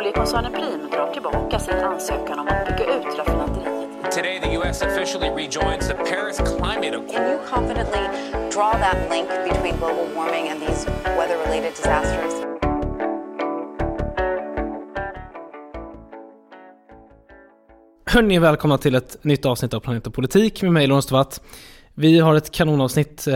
Oljekoncernen Prim drar tillbaka sin ansökan om att bygga ut raffinaderiet. Today, the U.S. officially rejoins the Paris Climate Accord. Can you confidently draw that link between global warming and these weather related disasters? Hörni, välkomna till ett nytt avsnitt av Planet och politik med mig, Lorentz Tovatt. Vi har ett kanonavsnitt eh,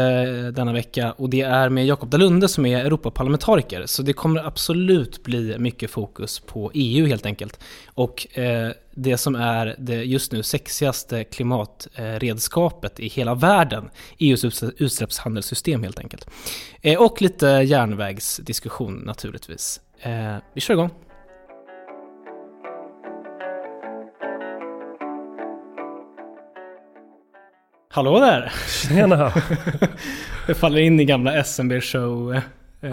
denna vecka och det är med Jakob Dalunde som är Europaparlamentariker. Så det kommer absolut bli mycket fokus på EU helt enkelt. Och eh, det som är det just nu sexigaste klimatredskapet i hela världen, EUs utsläppshandelssystem helt enkelt. Eh, och lite järnvägsdiskussion naturligtvis. Eh, vi kör igång. Hallå där! Tjena! Jag faller in i gamla SMB show. eh,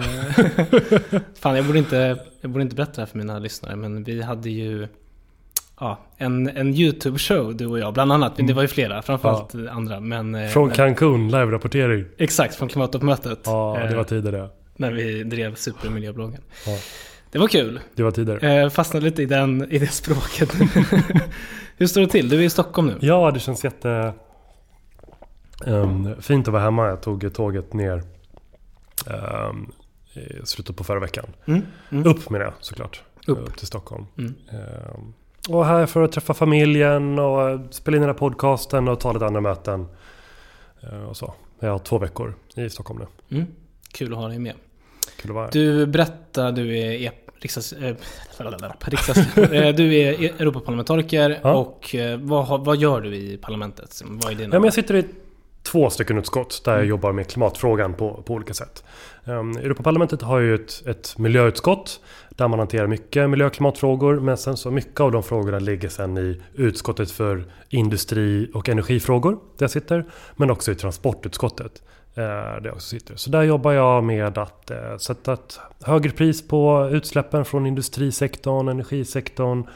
Fan, jag borde, inte, jag borde inte berätta det här för mina lyssnare, men vi hade ju ja, en, en YouTube-show, du och jag, bland annat. Det var ju flera, framförallt andra. Men, eh, Från men, Cancun, live-rapportering. Exakt, från klimattoppmötet. Ja, det eh, var tider det. När vi drev supermiljöbloggen. Ja. Det var kul. Det var tider. Eh, fastnade lite i, den, i det språket. Hur står det till? Du är i Stockholm nu. Ja, det känns jätte... ehm, fint att vara hemma. Jag tog tåget ner um, i slutet på förra veckan. Mm, mm. Upp med det såklart. Upp. till Stockholm. Mm. Ehm, och här för att träffa familjen och spela in den här podcasten och ta lite andra möten. Eh, och så. Jag har två veckor i Stockholm nu. Mm. Kul att ha dig med. Kul att vara här. Du berättar, du är e- riksdags, eh, riksdags, eh, du är e- Europaparlamentariker Ja. och eh, vad, vad gör du i parlamentet? Vad är dina... Ja, men jag sitter i två stycken utskott där jag Mm. jobbar med klimatfrågan på, på olika sätt. Um, Europaparlamentet har ju ett, ett miljöutskott där man hanterar mycket miljö och klimatfrågor. Men sen så mycket av de frågorna ligger sen i utskottet för industri och energifrågor där jag sitter. Men också i transportutskottet eh, där jag också sitter. Så där jobbar jag med att eh, sätta ett högre pris på utsläppen från industrisektorn, energisektorn.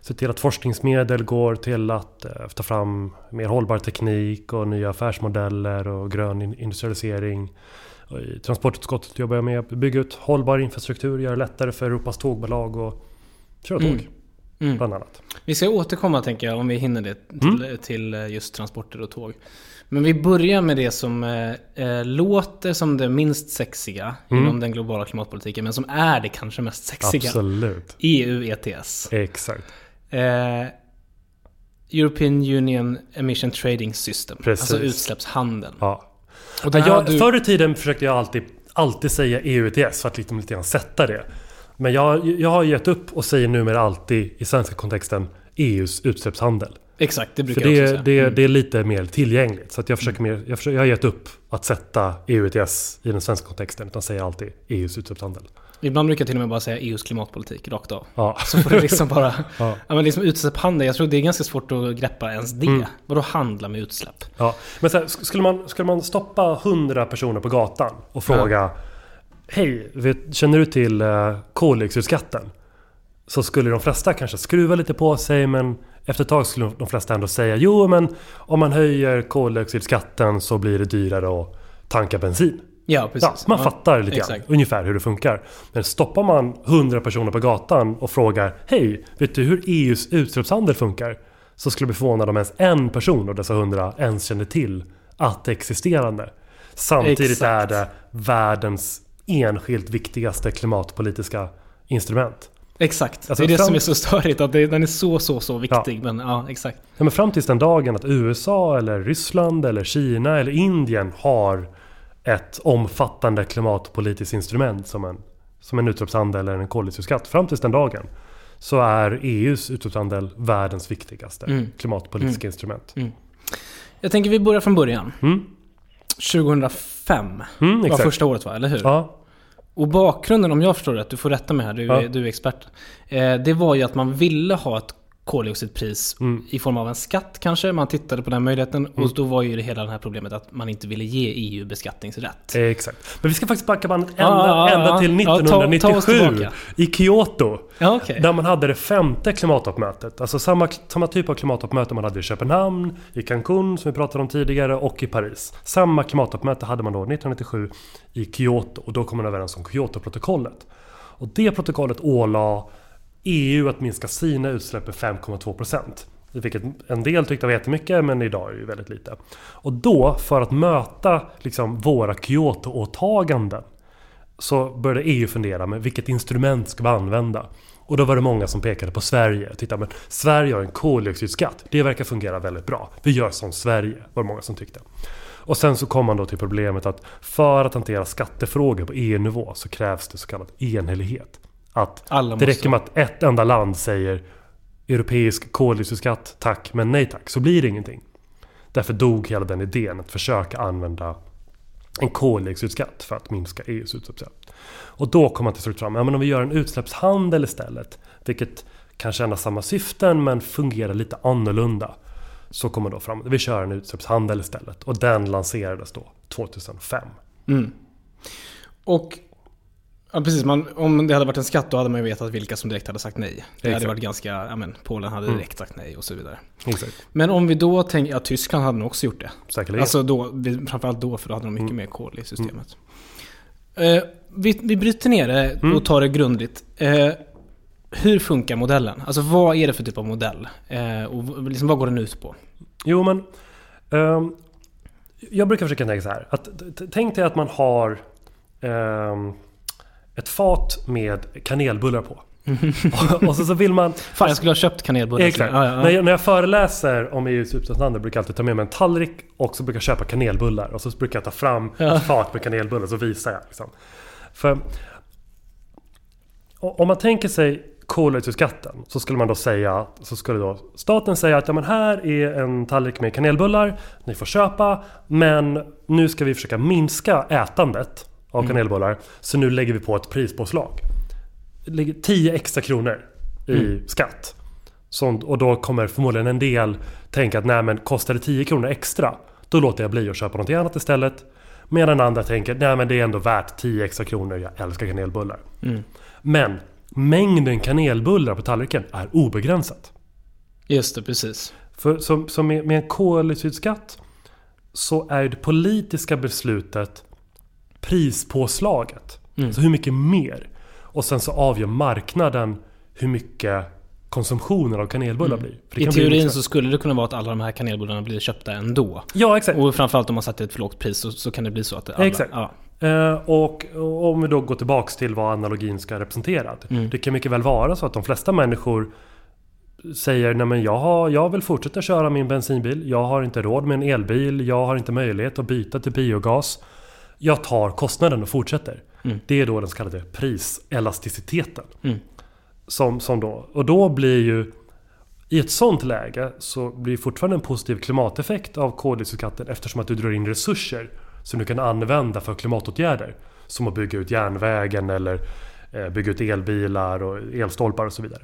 Se till att forskningsmedel går till att eh, ta fram mer hållbar teknik och nya affärsmodeller och grön in- industrialisering. I transportutskottet jobbar jag med att bygga ut hållbar infrastruktur, göra det lättare för Europas tågbolag och köra tåg, Mm. Mm. bland annat. Vi ska återkomma tänker jag om vi hinner det till, Mm. till eh, just transporter och tåg. Men vi börjar med det som eh, eh, låter som det minst sexiga Mm. inom den globala klimatpolitiken men som är det kanske mest sexiga. Absolut. EU ETS. Exakt. Eh, European Union Emission Trading System. Precis. Alltså utsläppshandeln. Ja. Och jag, du- Förr i tiden försökte jag alltid, alltid säga EU ETS för att liksom lite grann sätta det. Men jag, jag har gett upp och säger numera alltid i svenska kontexten EUs utsläppshandel. Exakt, det brukar För jag också säga. det, Mm. det är lite mer tillgängligt. Så jag, försöker mer, jag, försöker, jag har gett upp att sätta EU ETS i den svenska kontexten. Utan säger alltid EUs utsläppshandel. Ibland brukar jag till och med bara säga EUs klimatpolitik rakt av. Ja. Så får det liksom bara... Ja. ja men liksom utsläppshandel, jag tror det är ganska svårt att greppa ens det. Mm. Vadå handla med utsläpp? Ja. Men här, sk- skulle, man, skulle man stoppa 100 personer på gatan och fråga Hej, vet, känner du till uh, koldioxidskatten? Så skulle de flesta kanske skruva lite på sig men efter ett tag skulle de flesta ändå säga Jo men om man höjer koldioxidskatten så blir det dyrare att tanka bensin. Ja, precis. Ja, man Ja, fattar lite grann ungefär hur det funkar. Men stoppar man 100 personer på gatan och frågar Hej, vet du hur EUs utsläppshandel funkar? Så skulle jag bli förvånad om ens en person av dessa 100 ens kände till att det existerande. Samtidigt Exakt. är det världens enskilt viktigaste klimatpolitiska instrument. Exakt. Alltså, det är det fram- som är så störigt, att det, den är så, så, så viktig. Men ja, exakt. Ja, men fram tills den dagen att USA eller Ryssland eller Kina eller Indien har ett omfattande klimatpolitiskt instrument som en, som en utsläppshandel eller en koldioxidskatt. Fram tills den dagen så är EUs utsläppshandel världens viktigaste Mm. klimatpolitiska instrument. Jag tänker vi börjar från början. Mm. 2005 Mm, var exakt. första året va, eller hur? Ja, Och bakgrunden, om jag förstår rätt, du får rätta mig här, du, är- Ja. du är expert. Eh, det var ju att man ville ha ett koldioxidpris Mm. i form av en skatt kanske. Man tittade på den möjligheten och då var ju det hela det här problemet att man inte ville ge EU beskattningsrätt. Eh, Exakt. Men vi ska faktiskt backa bandet ända, ja, ända till ja. Ja, ta- ta 1997 i Kyoto. Ja, okej. Där man hade det femte klimattoppmötet. Alltså samma, samma typ av klimattoppmöte man hade i Köpenhamn, i Cancun som vi pratade om tidigare och i Paris. Samma klimattoppmöte hade man då 1997 i Kyoto och då kom man överens om Kyotoprotokollet. Och det protokollet ålade EU att minska sina utsläpp med 5,2 procent. Vilket en del tyckte var jättemycket men idag är det ju väldigt lite. Och då, för att möta liksom, våra Kyoto-åtaganden så började EU fundera med vilket instrument ska vi använda? Och då var det många som pekade på Sverige. Titta, men Sverige har en koldioxidskatt. Det verkar fungera väldigt bra. Vi gör som Sverige, var det många som tyckte. Och sen så kom man då till problemet att för att hantera skattefrågor på EU-nivå så krävs det så kallad enhällighet. Att Alla det räcker med att ett enda land säger Europeisk koldioxidskatt, tack men nej tack, så blir det ingenting. Därför dog hela den idén att försöka använda en koldioxidskatt för att minska EUs utsläppsrätt. Och då kom man till slut fram, ja men om vi gör en utsläppshandel istället, vilket kan tjäna samma syften men fungerar lite annorlunda. Så kom man då fram, vi kör en utsläppshandel istället. Och den lanserades då 2005. Mm. Och ja, precis, man, om det hade varit en skatt då hade man ju vetat vilka som direkt hade sagt nej. Det hade Exakt. varit ganska, ja men Polen hade Mm. direkt sagt nej och så vidare. Exakt. Men om vi då tänker, ja Tyskland hade nog också gjort det. Säkerligen. Alltså då, framförallt då för då hade de mycket Mm. mer kol i systemet. Eh, vi, vi bryter ner det Mm. och tar det grundligt. Eh, hur funkar modellen? Alltså vad är det för typ av modell? Eh, och liksom, vad går den ut på? Jo men... ehm, jag brukar försöka tänka så här. Att, tänk dig att man har ehm, ett fat med kanelbullar på. och, och så, så vill man... Fan, jag skulle ha köpt kanelbullar. Exakt. Ja, ja, ja. När, jag, när jag föreläser om EUs utsläppshandel brukar jag alltid ta med mig en tallrik och så brukar jag köpa kanelbullar. Och så brukar jag ta fram ett fat med kanelbullar så visar jag. Liksom. För om man tänker sig koldioxidskatten så skulle man då säga så skulle då staten säga att ja, men här är en tallrik med kanelbullar. Ni får köpa men nu ska vi försöka minska ätandet av kanelbullar. Så nu lägger vi på ett prispåslag. Lägger 10 extra kronor i skatt. Sånt, och då kommer förmodligen en del tänka att nej men kostar det 10 kronor extra Då låter jag bli att köpa något annat istället Medan andra tänker nej men det är ändå värt 10 extra kronor, jag älskar kanelbullar Mm. Men mängden kanelbullar på tallriken är obegränsat Just det, precis. För som, som med, med en koldioxidskatt Så är det politiska beslutet prispåslaget Mm. Så hur mycket mer? Och sen så avgör marknaden hur mycket konsumtionen av kanelbullar blir. För det I bli teorin liksom- så skulle det kunna vara att alla de här kanelbullarna blir köpta ändå. Ja, exakt. Och framförallt om man sätter ett för lågt pris så, så kan det bli så att alla, Exakt. Ja. Eh, och, och om vi då går tillbaks till vad analogin ska representera. Mm. Det kan mycket väl vara så att de flesta människor säger nej men jag, har, jag vill fortsätta köra min bensinbil. Jag har inte råd med en elbil. Jag har inte möjlighet att byta till biogas. Jag tar kostnaden och fortsätter. Mm. Det är då den så kallade priselasticiteten. Mm. Som, som då, och då blir ju i ett sånt läge så blir det fortfarande en positiv klimateffekt av koldioxidskatten eftersom att du drar in resurser som du kan använda för klimatåtgärder. Som att bygga ut järnvägen eller eh, bygga ut elbilar och elstolpar och så vidare.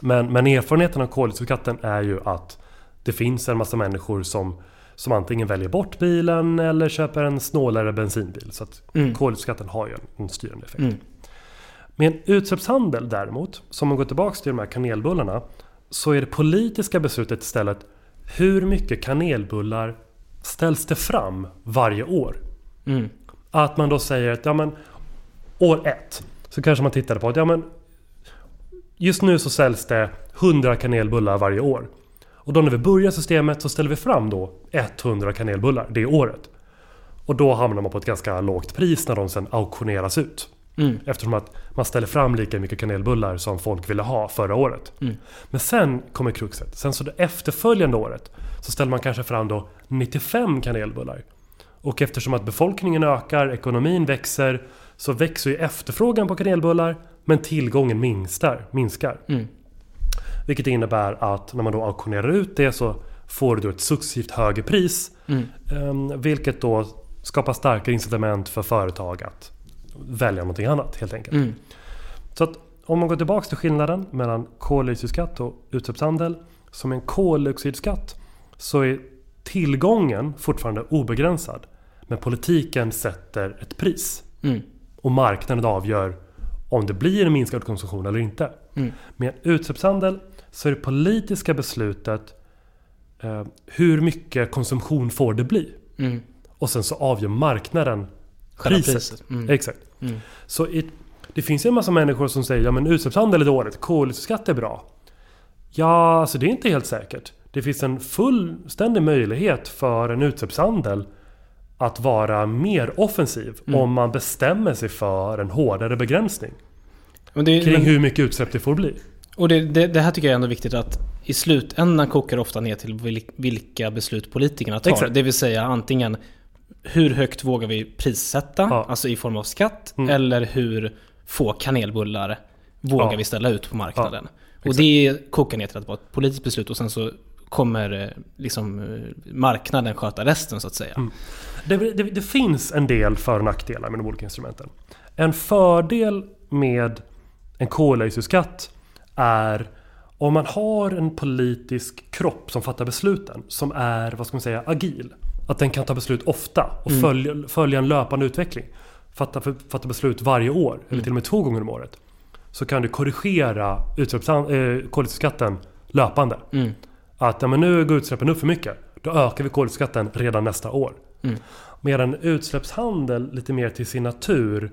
Men, men erfarenheten av koldioxidskatten är ju att det finns en massa människor som, som antingen väljer bort bilen eller köper en snålare bensinbil. Så att Mm. koldioxidskatten har ju en, styrande effekt. Mm. Med en utsläppshandel däremot, som man går tillbaka till de här kanelbullarna, så är det politiska beslutet istället hur mycket kanelbullar ställs det fram varje år? Mm. Att man då säger att ja men år ett så kanske man tittar på att ja men just nu så säljs det 100 kanelbullar varje år. Och då när vi börjar systemet så ställer vi fram då 100 kanelbullar det året. Och då hamnar man på ett ganska lågt pris när de sen auktioneras ut. Mm. Eftersom att man ställer fram lika mycket kanelbullar som folk ville ha förra året. Mm. Men sen kommer kruxet. Sen så det efterföljande året så ställer man kanske fram då 95 kanelbullar. Och eftersom att befolkningen ökar, ekonomin växer, så växer ju efterfrågan på kanelbullar, men tillgången minskar. minskar. Mm. Vilket innebär att när man då auktionerar ut det så får du ett successivt högre pris. Mm. Ehm, Vilket då skapar starkare incitament för företag att välja någonting annat helt enkelt. Mm. Så att om man går tillbaka till skillnaden mellan koldioxidskatt och utsläppshandel. Som en koldioxidskatt så är tillgången fortfarande obegränsad. Men politiken sätter ett pris. Mm. Och marknaden avgör om det blir en minskad konsumtion eller inte. Mm. Med utsläppshandel så är det politiska beslutet eh, hur mycket konsumtion får det bli. Mm. Och sen så avgör marknaden Själva priset. priset. Mm. Exakt. Mm. Så i, Det finns ju en massa människor som säger ja men utsläppshandel är dåligt, koldioxidskatt är bra. Ja, alltså det är inte helt säkert. Det finns en fullständig möjlighet för en utsläppshandel att vara mer offensiv Mm. om man bestämmer sig för en hårdare begränsning det, kring men- hur mycket utsläpp det får bli. Och det, det, det här tycker jag är ändå viktigt att i slutändan kokar det ofta ner till vil- vilka beslut politikerna tar. Exakt. Det vill säga antingen hur högt vågar vi prissätta, Ja. alltså i form av skatt, Mm. eller hur få kanelbullar vågar Ja. vi ställa ut på marknaden. och exakt. det kokar ner till att vara ett politiskt beslut och sen så kommer eh, liksom eh, marknaden sköta resten så att säga. Mm. Det, det, det finns en del för och nackdelar med de olika instrumenten. En fördel med en koldioxidskatt är om man har en politisk kropp som fattar besluten som är, vad ska man säga, agil. Att den kan ta beslut ofta och Mm. följa, följa en löpande utveckling. Fatta, fatta beslut varje år, eller Mm. till och med två gånger om året. Så kan du korrigera utsläppsan- eh, koldioxidskatten löpande. Mm. Att ja, men nu går utsläppen upp för mycket. Då ökar vi koldioxidskatten redan nästa år. Mm. Medan utsläppshandel lite mer till sin natur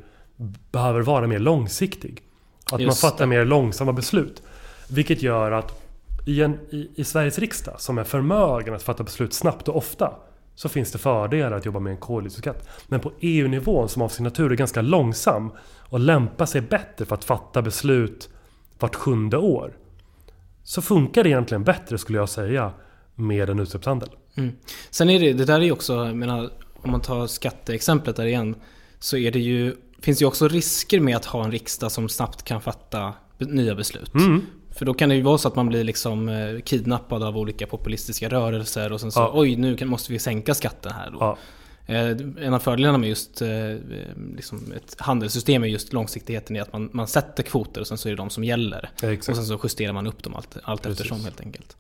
behöver vara mer långsiktig. Att man Just fattar det. mer långsamma beslut. Vilket gör att i, en, i, i Sveriges riksdag som är förmögen att fatta beslut snabbt och ofta så finns det fördelar att jobba med en koldioxidskatt. Men på EU-nivån som av sin natur är ganska långsam och lämpar sig bättre för att fatta beslut vart sjunde år. Så funkar det egentligen bättre skulle jag säga med en utsläppshandel. Mm. Sen är det, det där är ju också, jag menar, om man tar skatteexemplet där igen, så är det ju, finns ju också risker med att ha en riksdag som snabbt kan fatta nya beslut. Mm. För då kan det ju vara så att man blir liksom eh, kidnappad av olika populistiska rörelser och sen så Ja. oj nu kan, måste vi sänka skatten här då. Ja, Eh, En av fördelarna med just eh, liksom ett handelssystem är just långsiktigheten i att man, man sätter kvoter och sen så är det de som gäller. Och exakt. sen så justerar man upp dem allt, allt Precis. eftersom helt enkelt.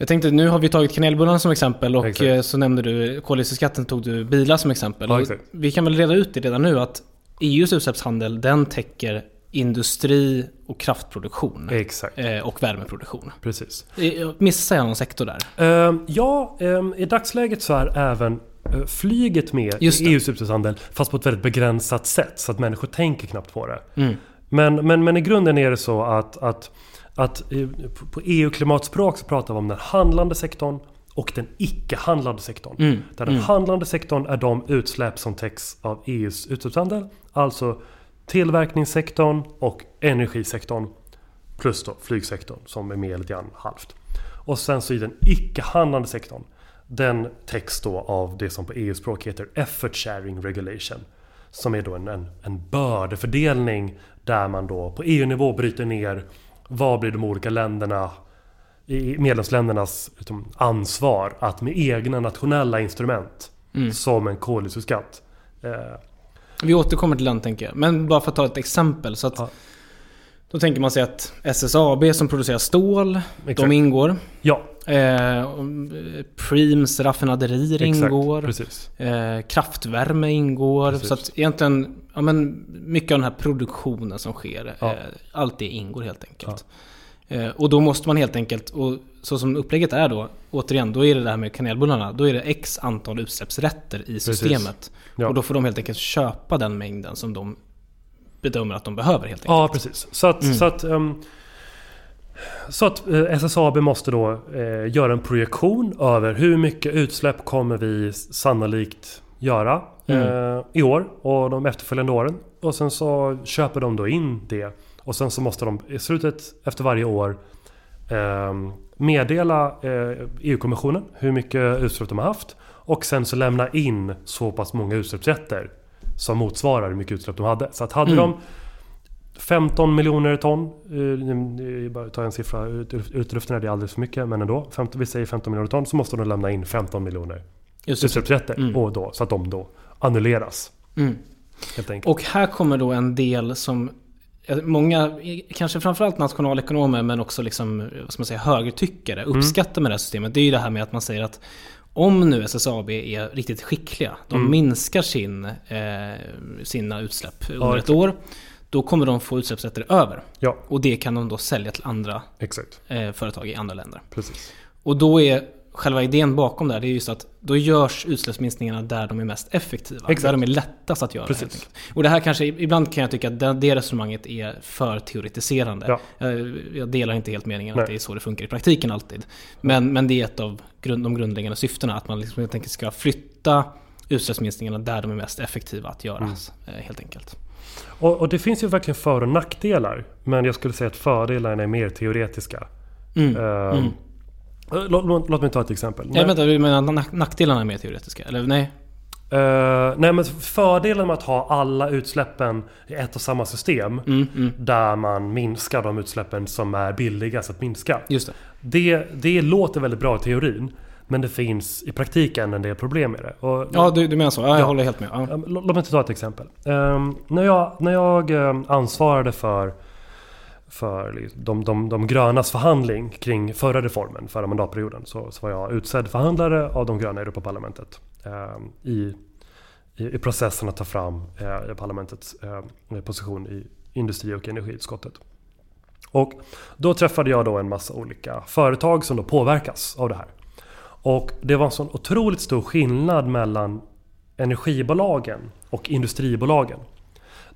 Ja. Jag tänkte, nu har vi tagit kanelbullarna som exempel och Exakt. eh, så nämnde du koldioxidskatten tog du bilar som exempel. Ja, vi kan väl reda ut det redan nu att EUs utsläppshandel den täcker industri och kraftproduktion. Exakt. eh, Och värmeproduktion. Precis. Eh, Missar jag någon sektor där? Ehm, ja, ehm, i dagsläget så är även flyget med i. EUs utsläppshandel fast på ett väldigt begränsat sätt så att människor tänker knappt på det. Mm. Men, men, men i grunden är det så att, att, att eh, på- på EU-klimatspråk så pratar vi om den handlande sektorn och den icke-handlande sektorn. Mm. Där den Mm. handlande sektorn är de utsläpp som täcks av EUs utsläppshandel. Alltså tillverkningssektorn och energisektorn. Plus då flygsektorn som är med lite grann halvt. Och sen så i den icke-handlande sektorn. Den täcks då av det som på EU-språk heter Effort Sharing Regulation. Som är då en, en, en bördefördelning där man då på EU-nivå bryter ner vad blir de olika länderna medlemsländernas liksom, ansvar att med egna nationella instrument Mm. som en koldioxidskatt eh, Vi återkommer till den tänker jag. Men bara för att ta ett exempel. Så att Ja. Då tänker man sig att SSAB som producerar stål, Exakt. de ingår. Ja, Eh, eh, Preems raffinaderier exakt. ingår. Precis. Eh, kraftvärme ingår. Precis. Så att egentligen, ja men mycket av den här produktionen som sker, Ja. eh, allt det ingår helt enkelt. Eh, och då måste man helt enkelt, och så som upplägget är då, återigen, då är det det här med kanelbullarna, då är det x antal utsläppsrätter i systemet. Ja. Och då får de helt enkelt köpa den mängden som de bedömer att de behöver helt enkelt. Ja, precis. Så att, Mm. så att, ehm, så att eh, SSAB måste då eh, göra en projektion över hur mycket utsläpp kommer vi sannolikt göra Mm. eh, i år och de efterföljande åren. Och sen så köper de då in det. Och sen så måste de i slutet efter varje år ehm, meddela eh, EU-kommissionen hur mycket utsläpp de har haft. Och sen så lämna in så pass många utsläppsrätter som motsvarar hur mycket utsläpp de hade. Så att hade Mm. de 15 miljoner ton, eh, eh, bara ta en siffra ut, ut luften är det alldeles för mycket men ändå. 15, vi säger 15 miljoner ton så måste de lämna in 15 miljoner utsläppsrätter. Mm. Och då, så att de då annulleras. Mm. Och här kommer då en del som eh, Många, kanske framförallt nationalekonomer men också liksom, vad ska man säga, högertyckare uppskattar med det här systemet. Det är ju det här med att man säger att om nu SSAB är riktigt skickliga, de Mm. minskar sin, eh, sina utsläpp under ett exakt. år. Då kommer de få utsläppsrätter över. Ja, Och det kan de då sälja till andra eh, företag i andra länder. Precis. Och då är själva idén bakom det här det är just att då görs utsläppsminskningarna där de är mest effektiva. Exakt. Där de är lättast att göra. Precis. Och det här kanske, ibland kan jag tycka att det, det resonemanget är för teoretiserande. Ja. Jag, jag delar inte helt meningen Nej. att det är så det funkar i praktiken alltid. Men, men det är ett av grund, de grundläggande syftena, att man liksom helt enkelt ska flytta utsläppsminskningarna där de är mest effektiva att göras. Mm. eh, Helt enkelt. Och, och det finns ju verkligen för och nackdelar. Men jag skulle säga att fördelarna är mer teoretiska. Mm. Ehm, Mm. Låt, låt, låt mig ta ett exempel. Nej, vänta, du menar nack- nackdelarna är mer teoretiska? Eller nej? Eh, nej men fördelen med att ha alla utsläppen i ett och samma system Mm, mm. där man minskar de utsläppen som är billigast att minska. Just det. Det, det låter väldigt bra i teorin men det finns i praktiken en del problem med det. Och, Ja, du, du menar så? Ja, jag Ja. håller helt med. Ja. Um, Låt mig ta ett exempel. Ehm, när jag, när jag ansvarade för, för liksom, de, de, de grönas förhandling kring förra reformen, förra mandatperioden, så, så var jag utsedd förhandlare av de gröna i Europaparlamentet eh, i, i, i processen att ta fram eh, parlamentets eh, position i industri och energiutskottet. Och då träffade jag då en massa olika företag som då påverkas av det här. Och det var en sån otroligt stor skillnad mellan energibolagen och industribolagen.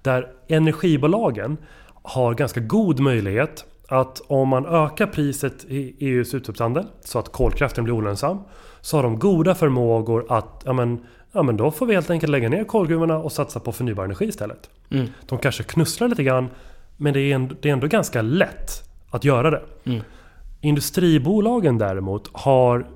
Där energibolagen har ganska god möjlighet att om man ökar priset i EUs utsläppshandel så att kolkraften blir olönsam så har de goda förmågor att ja men, ja men då får vi helt enkelt lägga ner kolgruvorna och satsa på förnybar energi istället. Mm. De kanske knussrar lite grann men det är ändå, det är ändå ganska lätt att göra det. Mm. Industribolagen däremot har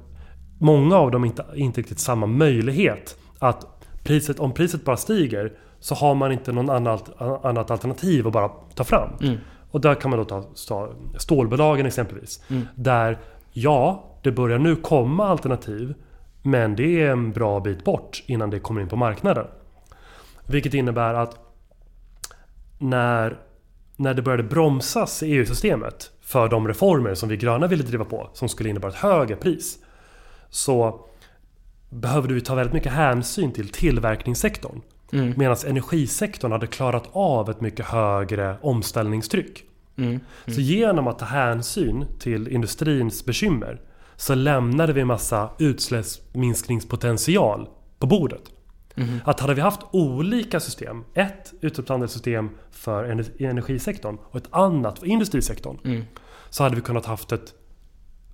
Många av dem inte, inte riktigt samma möjlighet att priset, om priset bara stiger så har man inte någon annat, annat alternativ att bara ta fram. Mm. Och där kan man då ta, ta stålbolagen exempelvis. Mm. Där, ja, det börjar nu komma alternativ men det är en bra bit bort innan det kommer in på marknaden. Vilket innebär att när, när det började bromsas i EU-systemet för de reformer som vi gröna ville driva på som skulle innebära ett högre pris så behövde vi ta väldigt mycket hänsyn till tillverkningssektorn. Mm. Medan energisektorn hade klarat av ett mycket högre omställningstryck. Mm. Så genom att ta hänsyn till industrins bekymmer så lämnade vi massa utsläppsminskningspotential på bordet. Mm. Att hade vi haft olika system, ett utsläppshandelssystem för ener- energisektorn och ett annat för industrisektorn. Mm. Så hade vi kunnat haft ett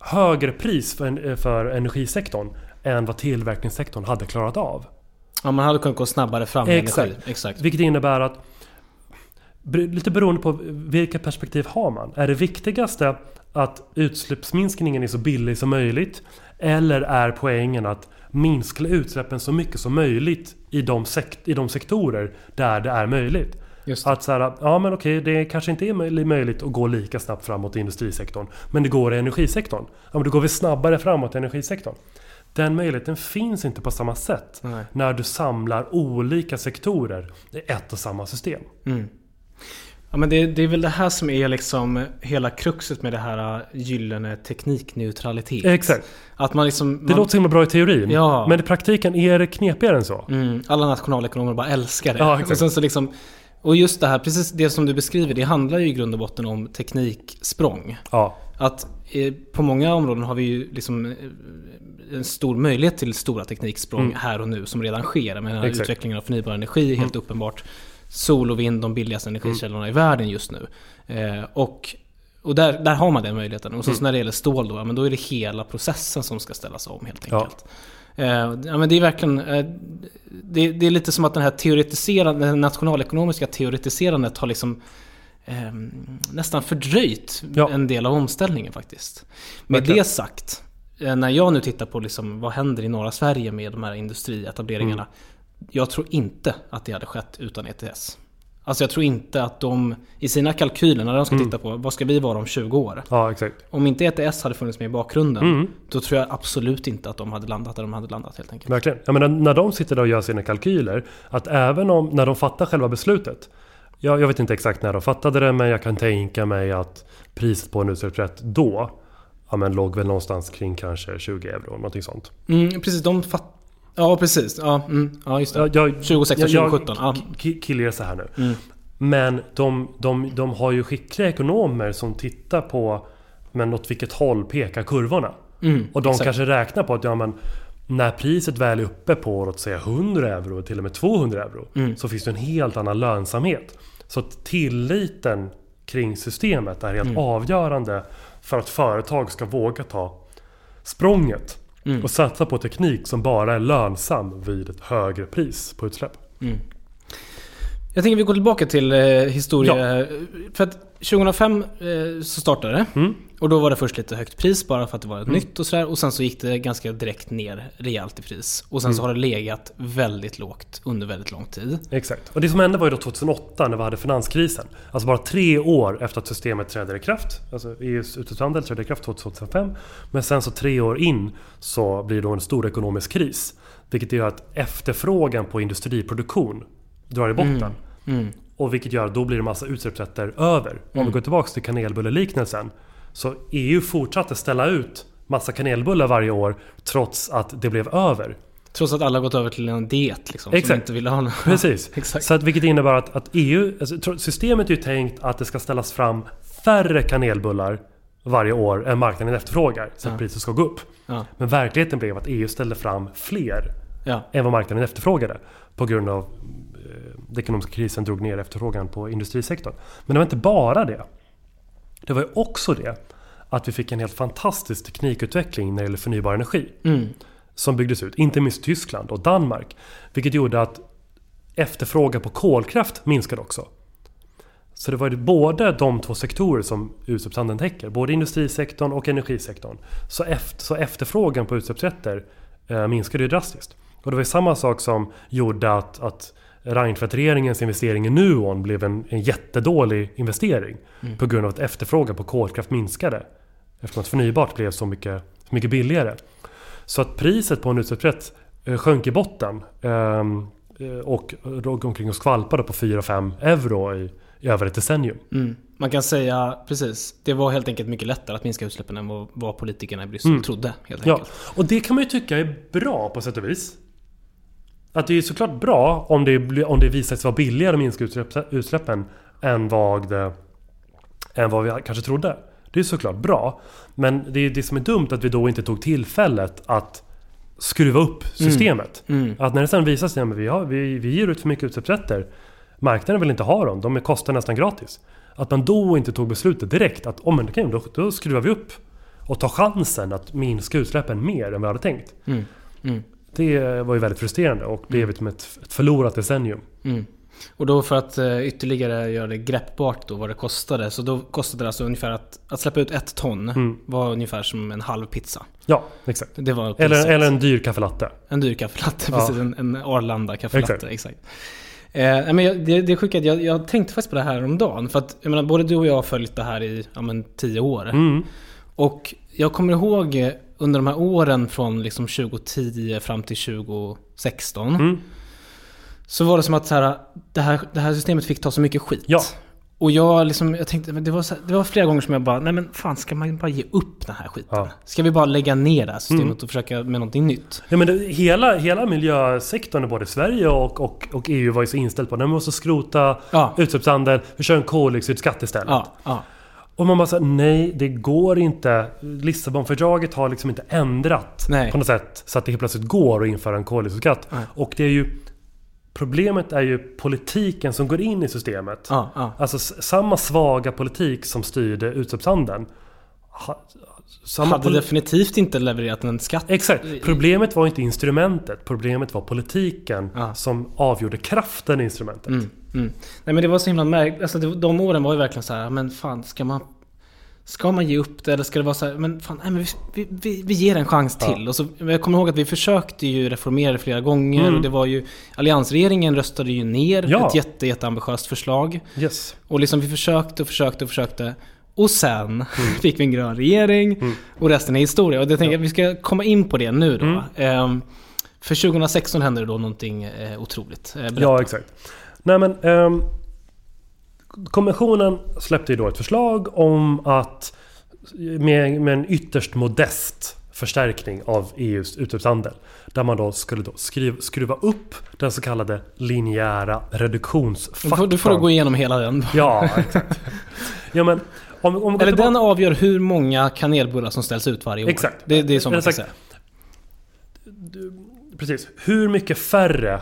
högre pris för, för energisektorn än vad tillverkningssektorn hade klarat av. Ja, man hade kunnat gå snabbare fram med Exakt. energi. Exakt. Vilket innebär att Lite beroende på vilka perspektiv har man. Är det viktigaste att utsläppsminskningen är så billig som möjligt? Eller är poängen att minska utsläppen så mycket som möjligt i de, sekt- i de sektorer där det är möjligt? Att så här, ja men okej, det kanske inte är möj- möjligt att gå lika snabbt framåt i industrisektorn. Men det går i energisektorn. Ja men då går vi snabbare framåt i energisektorn. Den möjligheten finns inte på samma sätt Nej. när du samlar olika sektorer i ett och samma system. Mm. Ja, men det, det är väl det här som är liksom hela kruxet med det här äh, gyllene teknikneutralitet. Exakt. Att man liksom... Det man, låter så himla bra i teorin. Ja. Men i praktiken är det knepigare än så. Mm, alla nationalekonomer bara älskar det. Ja, och, sen så liksom, och just det här, precis det som du beskriver, det handlar ju i grund och botten om tekniksprång. Ja. Att eh, på många områden har vi ju liksom eh, en stor möjlighet till stora tekniksprång Mm. här och nu som redan sker. Exakt. utvecklingen av förnybar energi är helt uppenbart. Sol och vind, de billigaste energikällorna i världen just nu. Eh, och och där, där har man den möjligheten. Och så, Mm. så när det gäller stål då, ja, men då är det hela processen som ska ställas om helt Ja. enkelt. Eh, ja, men det är verkligen... Eh, det, det är lite som att den här teoretiserande, det nationalekonomiska teoretiserandet har liksom eh, nästan fördröjt Ja. en del av omställningen faktiskt. Med Verkligen. det sagt, eh, när jag nu tittar på liksom vad händer i norra Sverige med de här industrietableringarna. Mm. Jag tror inte att det hade skett utan ETS. Alltså jag tror inte att de i sina kalkyler, när de ska Mm. titta på vad ska vi vara om 20 år? Ja, exakt. Om inte ETS hade funnits med i bakgrunden, Mm. då tror jag absolut inte att de hade landat där de hade landat helt enkelt. Verkligen. Jag menar, när de sitter där och gör sina kalkyler, att även om, när de fattar själva beslutet. Jag, jag vet inte exakt när de fattade det, men jag kan tänka mig att priset på en utsläppsrätt då, ja men låg väl någonstans kring kanske 20 euro, någonting sånt. Mm, precis, de fatt... Ja, precis. Ja, mm, ja just det. Jag, jag, 2016, jag- jag 2017. Ja. ki- killgissar här nu. Mm. Men de, de, de har ju skickliga ekonomer som tittar på men åt vilket håll pekar kurvorna. Mm, och de exakt. kanske räknar på att ja, men, när priset väl är uppe på låt säga 100 euro, till och med 200 euro, Mm. så finns det en helt annan lönsamhet. Så tilliten kring systemet är helt Mm. avgörande för att företag ska våga ta språnget Mm. och satsa på teknik som bara är lönsam vid ett högre pris på utsläpp. Jag tänker vi går tillbaka till eh, historia. För att 2005 eh, så startade det. Mm. Och då var det först lite högt pris bara för att det var ett nytt och sådär. Och sen så gick det ganska direkt ner rejält i pris. Och sen Mm. så har det legat väldigt lågt under väldigt lång tid. Exakt. Och det som hände var ju då 2008 när vi hade finanskrisen. Alltså bara tre år efter att systemet trädde i kraft. Alltså EUs utrikeshandel trädde i kraft 2005. Men sen så tre år in så blir det då en stor ekonomisk kris. Vilket gör att efterfrågan på industriproduktion drar i botten. Mm. Och vilket gör att då blir det massa utsläppsrätter över. Om Mm. vi går tillbaka till kanelbulleliknelsen. Så EU fortsatte ställa ut massa kanelbullar varje år trots att det blev över. Trots att alla gått över till en diet liksom. Som Exakt. inte ville ha någon. Precis. Exakt. Så att, vilket innebär att, att EU, alltså, systemet är ju tänkt att det ska ställas fram färre kanelbullar varje år än marknaden efterfrågar. Så att Ja. priset ska gå upp. Ja. Men verkligheten blev att EU ställde fram fler Ja. än vad marknaden efterfrågade. På grund av den ekonomiska krisen drog ner efterfrågan på industrisektorn. Men det var inte bara det. Det var ju också det att vi fick en helt fantastisk teknikutveckling när det gäller förnybar energi Mm. som byggdes ut, inte minst Tyskland och Danmark. Vilket gjorde att efterfrågan på kolkraft minskade också. Så det var ju både de två sektorer som utsläppshandeln täcker, både industrisektorn och energisektorn. Så, efter, så efterfrågan på utsläppsrätter eh, minskade ju drastiskt. Och det var ju samma sak som gjorde att, att Reinfeldt-regeringens investering i Nuon blev en, en jättedålig investering. På grund av att efterfrågan på kolkraft minskade. Eftersom att förnybart blev så mycket, så mycket billigare. Så att priset på en utsläppsrätt eh, sjönk i botten. ehm, eh, och låg omkring och skvalpade på 4-5 euro i, i över ett decennium. Mm. Man kan säga, precis. Det var helt enkelt mycket lättare att minska utsläppen än vad, vad politikerna i Bryssel Mm. trodde. Helt Ja, enkelt. och det kan man ju tycka är bra på sätt och vis. Att det är såklart bra om det, om det visar sig vara billigare att minska utsläpp, utsläppen än vad, det, än vad vi kanske trodde. Det är såklart bra. Men det är det som är dumt att vi då inte tog tillfället att skruva upp systemet. Mm. Att när det sen visar sig att vi, har, vi, vi ger ut för mycket utsläppsrätter. Marknaden vill inte ha dem, de kostar nästan gratis. Att man då inte tog beslutet direkt att oh, men, okej, då, då skruvar vi upp. Och tar chansen att minska utsläppen mer än vi hade tänkt. Mm. Mm. Det var ju väldigt frustrerande och blev som ett, ett förlorat decennium. Mm. Och då för att eh, ytterligare göra det greppbart då vad det kostade. Så då kostade det alltså ungefär att, att släppa ut ett ton Mm. var ungefär som en halv pizza. Ja, exakt. Det var Eller, eller en dyr kaffelatte. En dyr kaffelatte, Ja. precis. En, en Arlanda kaffelatte, Exakt. exakt. Eh, men jag, det, det att jag, jag tänkte faktiskt på det här om dagen För att jag menar, både du och jag har följt det här i ja, men, tio år. Mm. Och jag kommer ihåg eh, under de här åren från liksom 2010 fram till 2016. Mm. Så var det som att så här, det, här, det här systemet fick ta så mycket skit. Ja. Och jag, liksom, jag tänkte, det var, så, det var flera gånger som jag bara, nej men fan ska man bara ge upp den här skiten? Ja. Ska vi bara lägga ner det här systemet Mm. och försöka med någonting nytt? Ja, men det, hela, hela miljösektorn, både Sverige och, och, och EU, var ju så inställd på att vi måste skrota Ja. utsläppshandel, vi kör en koldioxidskatt istället. Ja, ja. Och man bara säger nej, det går inte. Lissabonfördraget har liksom inte ändrat Nej. på något sätt så att det helt plötsligt går att införa en koldioxidskatt. Och det är ju Problemet är ju politiken som går in i systemet. ja, ja. Alltså samma svaga politik som styrde utsläppshandeln. Ha, samma Hade definitivt inte levererat en skatt. Exakt. Problemet var inte instrumentet. Problemet var politiken Ja. som avgjorde kraften i instrumentet. Mm, mm. Nej men det var så himla märkligt. Alltså, de åren var ju verkligen så här, men fan ska man... Ska man ge upp det eller ska det vara så här, men fan, nej, men vi, vi, vi, ger en chans Ja. till. Och så, jag kommer ihåg att vi försökte ju reformera det flera gånger. Mm. Och det var ju, alliansregeringen röstade ju ner Ja. ett jätte, jätteambitiöst förslag. Yes. Och liksom vi försökte och försökte och försökte. Och sen Mm. fick vi en grön regering. Och resten är historia. Och jag tänker att vi ska komma in på det nu då. Mm. Ehm, för 2016 hände det då någonting eh, otroligt. Eh, berätta. Ja, exakt. Nej men... ehm, kommissionen släppte ju då ett förslag om att med, med en ytterst modest förstärkning av EUs utsläppshandel. Där man då skulle då skriva, skruva upp den så kallade linjära Du reduktionsfaktorn. får, du får gå igenom hela den. Ja, exakt. Ja, men om, om Eller tillbaka- den avgör hur många kanelbullar som ställs ut varje år. Exakt. Det, det är som man kan säga. Precis. Hur mycket färre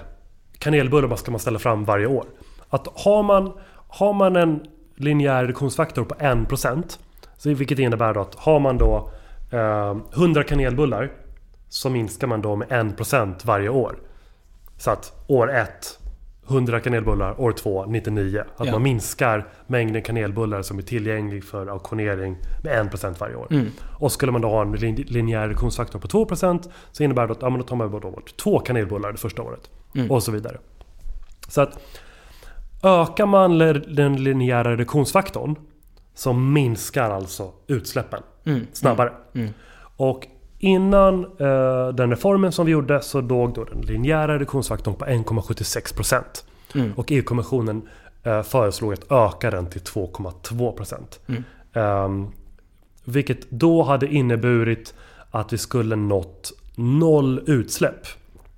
kanelbullar ska man ställa fram varje år? Att har man, har man en linjär reduktionsfaktor på 1% så vilket innebär då att har man då 100 kanelbullar så minskar man då med 1% varje år. Så att år 1 100 kanelbullar, år 2 99. Att Ja. man minskar mängden kanelbullar som är tillgänglig för auktionering med 1% varje år. Mm. Och skulle man då ha en lin- linjär reduktionsfaktor på 2% så innebär det att ja, men då tar man då bort två kanelbullar det första året. Mm. Och så vidare. Så att ökar man den linjära reduktionsfaktorn så minskar alltså utsläppen Mm. snabbare. Mm. Och innan eh, den reformen som vi gjorde så låg då den linjära reduktionsfaktorn på 1,76%. Mm. Och EU-kommissionen eh, föreslog att öka den till 2,2%. Mm. Ehm, vilket då hade inneburit att vi skulle nått noll utsläpp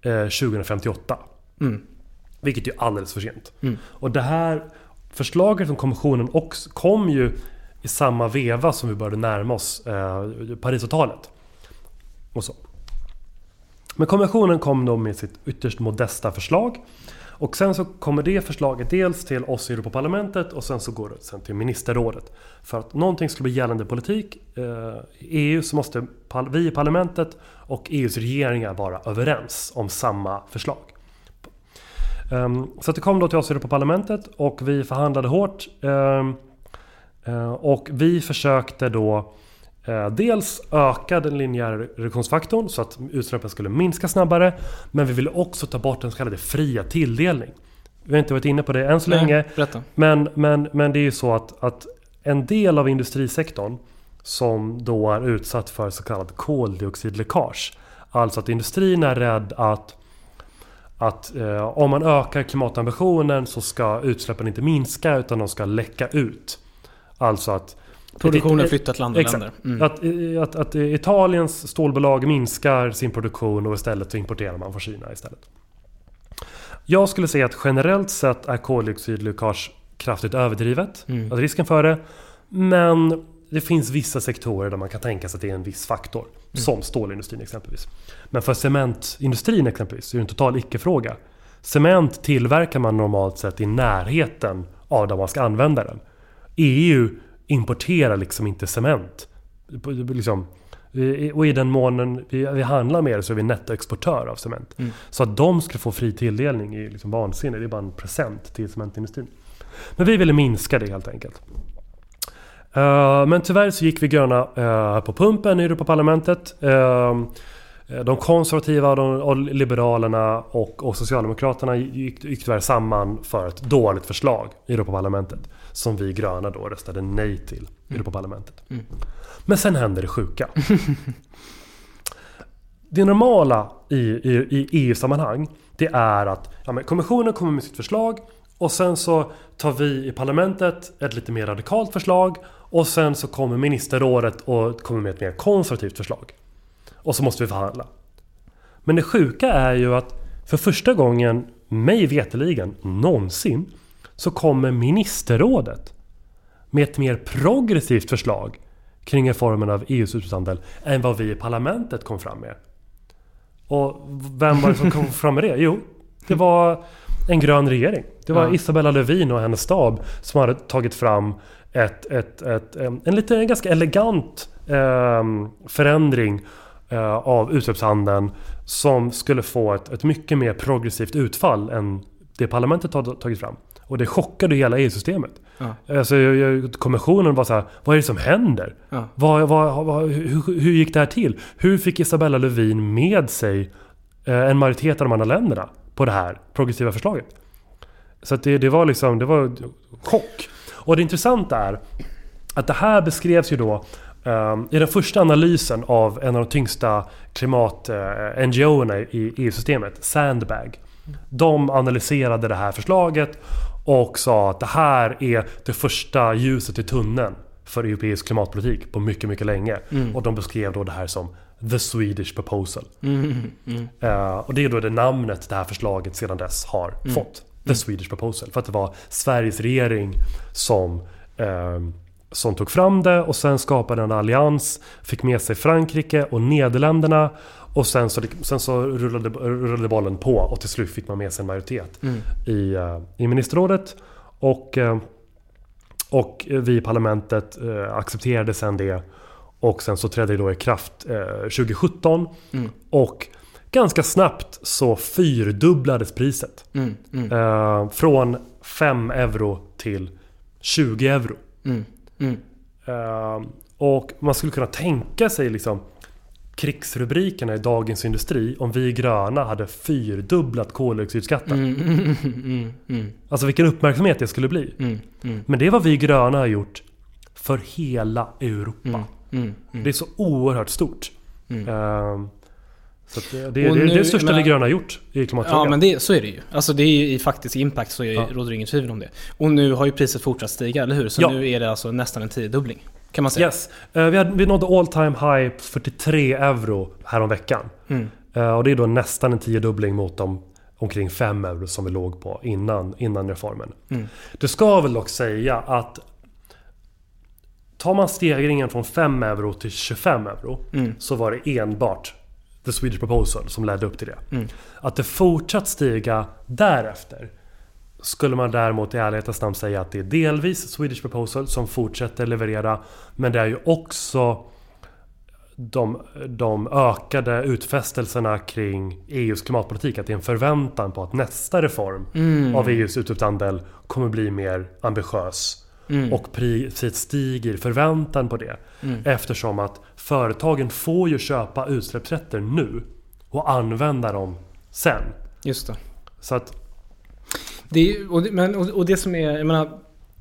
eh, 2058. Mm. Vilket är alldeles för sent. Mm. Och det här förslaget från kommissionen också kom ju i samma veva som vi började närma oss eh, Parisavtalet. Och så. Men kommissionen kom då med sitt ytterst modesta förslag. Och sen så kommer det förslaget dels till oss i Europaparlamentet och sen så går det sen till ministerrådet. För att någonting ska bli gällande politik eh, i EU så måste vi i parlamentet och EUs regeringar vara överens om samma förslag. Ehm, Så det kom då till oss i Europaparlamentet och vi förhandlade hårt. ehm, eh, Och vi försökte då eh, dels öka den linjära reduktionsfaktorn så att utsläppen skulle minska snabbare. Men vi ville också ta bort den så kallade fria tilldelning. Vi har inte varit inne på det än så Nej, länge. Berätta. Men, men, men det är ju så att, att en del av industrisektorn som då är utsatt för så kallad koldioxidläckage. Alltså att industrin är rädd att, att eh, om man ökar klimatambitionen så ska utsläppen inte minska utan de ska läcka ut. Alltså att Produktionen flyttar till andra Exakt. länder. Mm. Att, att, att Italiens stålbolag minskar sin produktion och istället så importerar man från Kina istället. Jag skulle säga att generellt sett är koldioxidläckage kraftigt överdrivet. Mm. Att risken för det. Men det finns vissa sektorer där man kan tänka sig att det är en viss faktor. Mm. Som stålindustrin exempelvis. Men för cementindustrin exempelvis är det en total icke-fråga. Cement tillverkar man normalt sett i närheten av där man ska använda den. EU importerar liksom inte cement. Liksom, och i den månen vi, vi handlar med det så är vi nettoexportör av cement. Mm. Så att de ska få fri tilldelning är liksom vansinne. Det är bara en present till cementindustrin. Men vi ville minska det helt enkelt. Eh, men tyvärr så gick vi gröna eh, på pumpen i Europaparlamentet. Uh, de konservativa, de, och liberalerna och, och Socialdemokraterna gick, gick tyvärr samman för ett dåligt förslag i Europaparlamentet. Som vi gröna då röstade nej till i Europaparlamentet. Mm. Men sen hände det sjuka. Det normala i, i, i EU-sammanhang det är att ja, kommissionen kommer med sitt förslag och sen så tar vi i parlamentet ett lite mer radikalt förslag och sen så kommer ministerrådet och kommer med ett mer konservativt förslag. Och så måste vi förhandla. Men det sjuka är ju att för första gången, mig veteligen någonsin, så kommer ministerrådet med ett mer progressivt förslag kring reformen av EUs utrikeshandel än vad vi i parlamentet kom fram med. Och vem var det som kom fram med det? Jo, det var en grön regering. Det var Ja. Isabella Lövin och hennes stab som hade tagit fram ett, ett, ett, en, en lite en ganska elegant ehm, förändring eh, av utsläppshandeln som skulle få ett, ett mycket mer progressivt utfall än det parlamentet har tagit fram. Och det chockade hela EU-systemet. Ja. Alltså, kommissionen var så här, vad är det som händer? Ja. Vad, vad, vad, hur, hur gick det här till? Hur fick Isabella Lövin med sig eh, en majoritet av de andra länderna på det här progressiva förslaget? Så det, det var liksom, det var chock. Och det intressanta är att det här beskrevs ju då eh, i den första analysen av en av de tyngsta klimat-NGO-erna i EU-systemet, Sandbag. De analyserade det här förslaget och sa att det här är det första ljuset i tunneln för europeisk klimatpolitik på mycket, mycket länge. Och de beskrev då det här som The Swedish Proposal. Eh, och det är då det namnet det här förslaget sedan dess har fått. The Swedish Proposal. För att det var Sveriges regering som, eh, som tog fram det och sen skapade en allians. Fick med sig Frankrike och Nederländerna. Och sen så, sen så rullade, rullade bollen på och till slut fick man med sig en majoritet i, eh, i ministerrådet. Och, eh, och vi i parlamentet eh, accepterade sen det. Och sen så trädde det då i kraft eh, 2017. Och ganska snabbt så fyrdubblades priset. Mm, mm, Eh, från 5 euro till 20 euro. mm, mm. Eh, och man skulle kunna tänka sig liksom krigsrubrikerna i Dagens Industri om vi gröna hade fyrdubblat koldioxidskatten. Mm, mm, mm, mm, Alltså vilken uppmärksamhet det skulle bli. mm, mm, Men det är vad vi gröna har gjort för hela Europa. mm, mm, mm. Det är så oerhört stort. Mm. Så det, det, Och det är nu- det största vi menar- gröna har gjort i klimatfrågan. Ja men det, så är det ju. Alltså det är ju i faktisk impact så är, Ja. råder det ingen tvivel om det. Och nu har ju priset fortsatt stiga, eller hur? Så Ja. nu är det alltså nästan en tiodubbling. Kan man säga. Yes. Eh, vi, hade, vi nådde all time high på 43 euro häromveckan. Mm. Uh, och det är då nästan en tiodubbling mot de omkring 5 euro som vi låg på innan, innan reformen. Mm. Det ska väl dock säga att tar man stegringen från 5 euro till 25 euro Mm. så var det enbart The Swedish Proposal som ledde upp till det. Mm. Att det fortsatt stiga därefter skulle man däremot i ärlighetens namn säga att det är delvis Swedish Proposal som fortsätter leverera. Men det är ju också de, de ökade utfästelserna kring EUs klimatpolitik. Att det är en förväntan på att nästa reform Mm. av EUs utsläppshandel kommer bli mer ambitiös. Mm. Och priset stiger förväntan på det. Mm. Eftersom att företagen får ju köpa utsläppsrätter nu och använda dem sen. Just det. Så att det, är och, det men, och, det som är, jag menar,